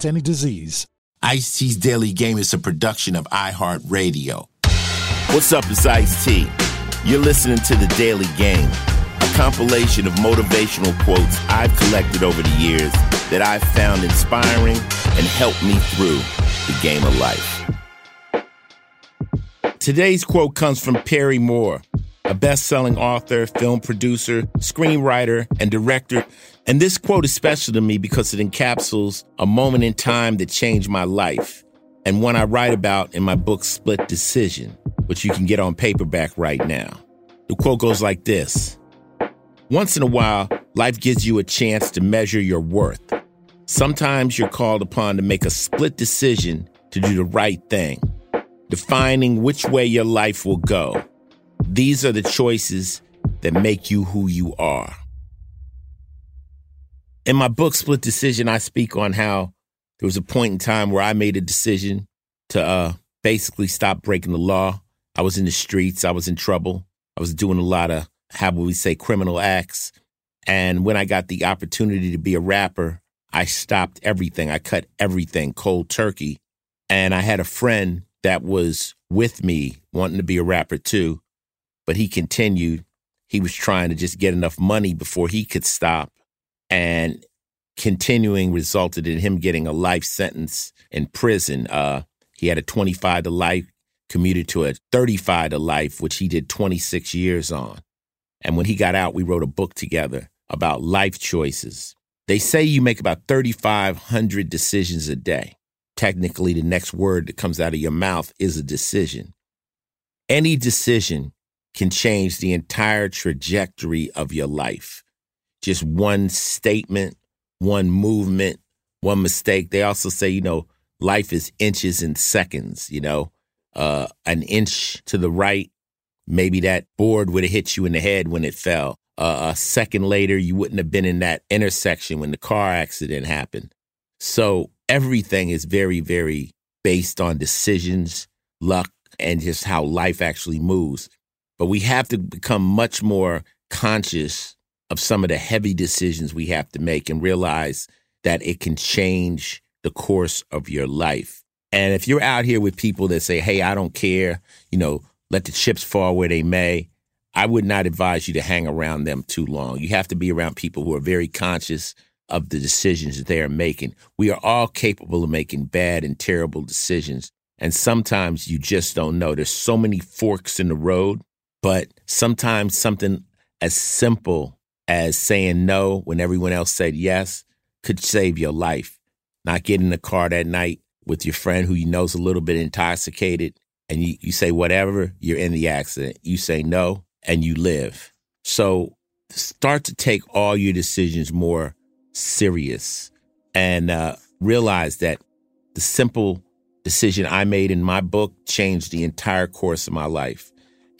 any disease. Ice T's Daily Game is a production of iHeartRadio. What's up, it's Ice T. You're listening to The Daily Game, a compilation of motivational quotes I've collected over the years that I've found inspiring and helped me through the game of life. Today's quote comes from Perry Moore, a best selling author, film producer, screenwriter, and director. And this quote is special to me because it encapsulates a moment in time that changed my life and one I write about in my book, Split Decision, which you can get on paperback right now. The quote goes like this Once in a while, life gives you a chance to measure your worth. Sometimes you're called upon to make a split decision to do the right thing, defining which way your life will go. These are the choices that make you who you are. In my book, Split Decision, I speak on how there was a point in time where I made a decision to uh, basically stop breaking the law. I was in the streets, I was in trouble, I was doing a lot of, how would we say, criminal acts. And when I got the opportunity to be a rapper, I stopped everything. I cut everything cold turkey. And I had a friend that was with me wanting to be a rapper too but he continued. He was trying to just get enough money before he could stop. And continuing resulted in him getting a life sentence in prison. Uh, he had a 25 to life commuted to a 35 to life, which he did 26 years on. And when he got out, we wrote a book together about life choices. They say you make about 3,500 decisions a day. Technically, the next word that comes out of your mouth is a decision. Any decision can change the entire trajectory of your life. Just one statement, one movement, one mistake. They also say, you know, life is inches and seconds, you know, uh, an inch to the right, maybe that board would have hit you in the head when it fell. Uh, a second later, you wouldn't have been in that intersection when the car accident happened. So everything is very, very based on decisions, luck, and just how life actually moves. But we have to become much more conscious of some of the heavy decisions we have to make and realize that it can change the course of your life. And if you're out here with people that say, hey, I don't care, you know, let the chips fall where they may, I would not advise you to hang around them too long. You have to be around people who are very conscious of the decisions that they are making. We are all capable of making bad and terrible decisions. And sometimes you just don't know. There's so many forks in the road but sometimes something as simple as saying no when everyone else said yes could save your life. not get in the car that night with your friend who you know's a little bit intoxicated and you, you say whatever, you're in the accident. You say no and you live. So start to take all your decisions more serious and uh, realize that the simple decision I made in my book changed the entire course of my life.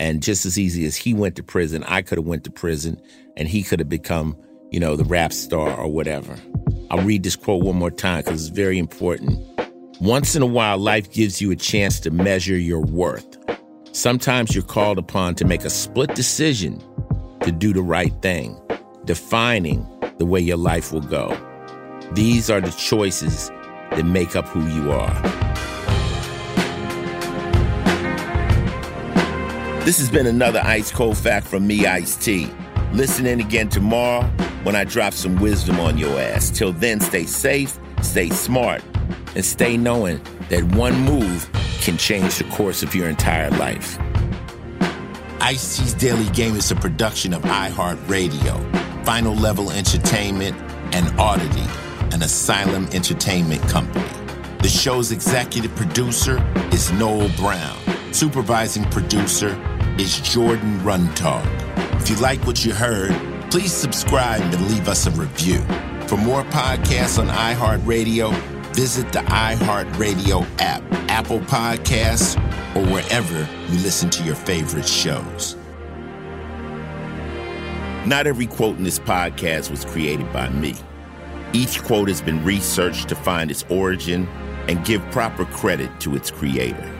And just as easy as he went to prison, I could have went to prison and he could have become, you know, the rap star or whatever. I'll read this quote one more time because it's very important. Once in a while, life gives you a chance to measure your worth. Sometimes you're called upon to make a split decision to do the right thing, defining the way your life will go. These are the choices that make up who you are. This has been another Ice Cold Fact from me, Ice T. Listen in again tomorrow when I drop some wisdom on your ass. Till then, stay safe, stay smart, and stay knowing that one move can change the course of your entire life. Ice T's Daily Game is a production of iHeartRadio, Final Level Entertainment, and Oddity, an Asylum Entertainment company. The show's executive producer is Noel Brown. Supervising producer is Jordan Runtagh. If you like what you heard, please subscribe and leave us a review. For more podcasts on iHeartRadio, visit the iHeartRadio app, Apple Podcasts, or wherever you listen to your favorite shows. Not every quote in this podcast was created by me. Each quote has been researched to find its origin and give proper credit to its creator.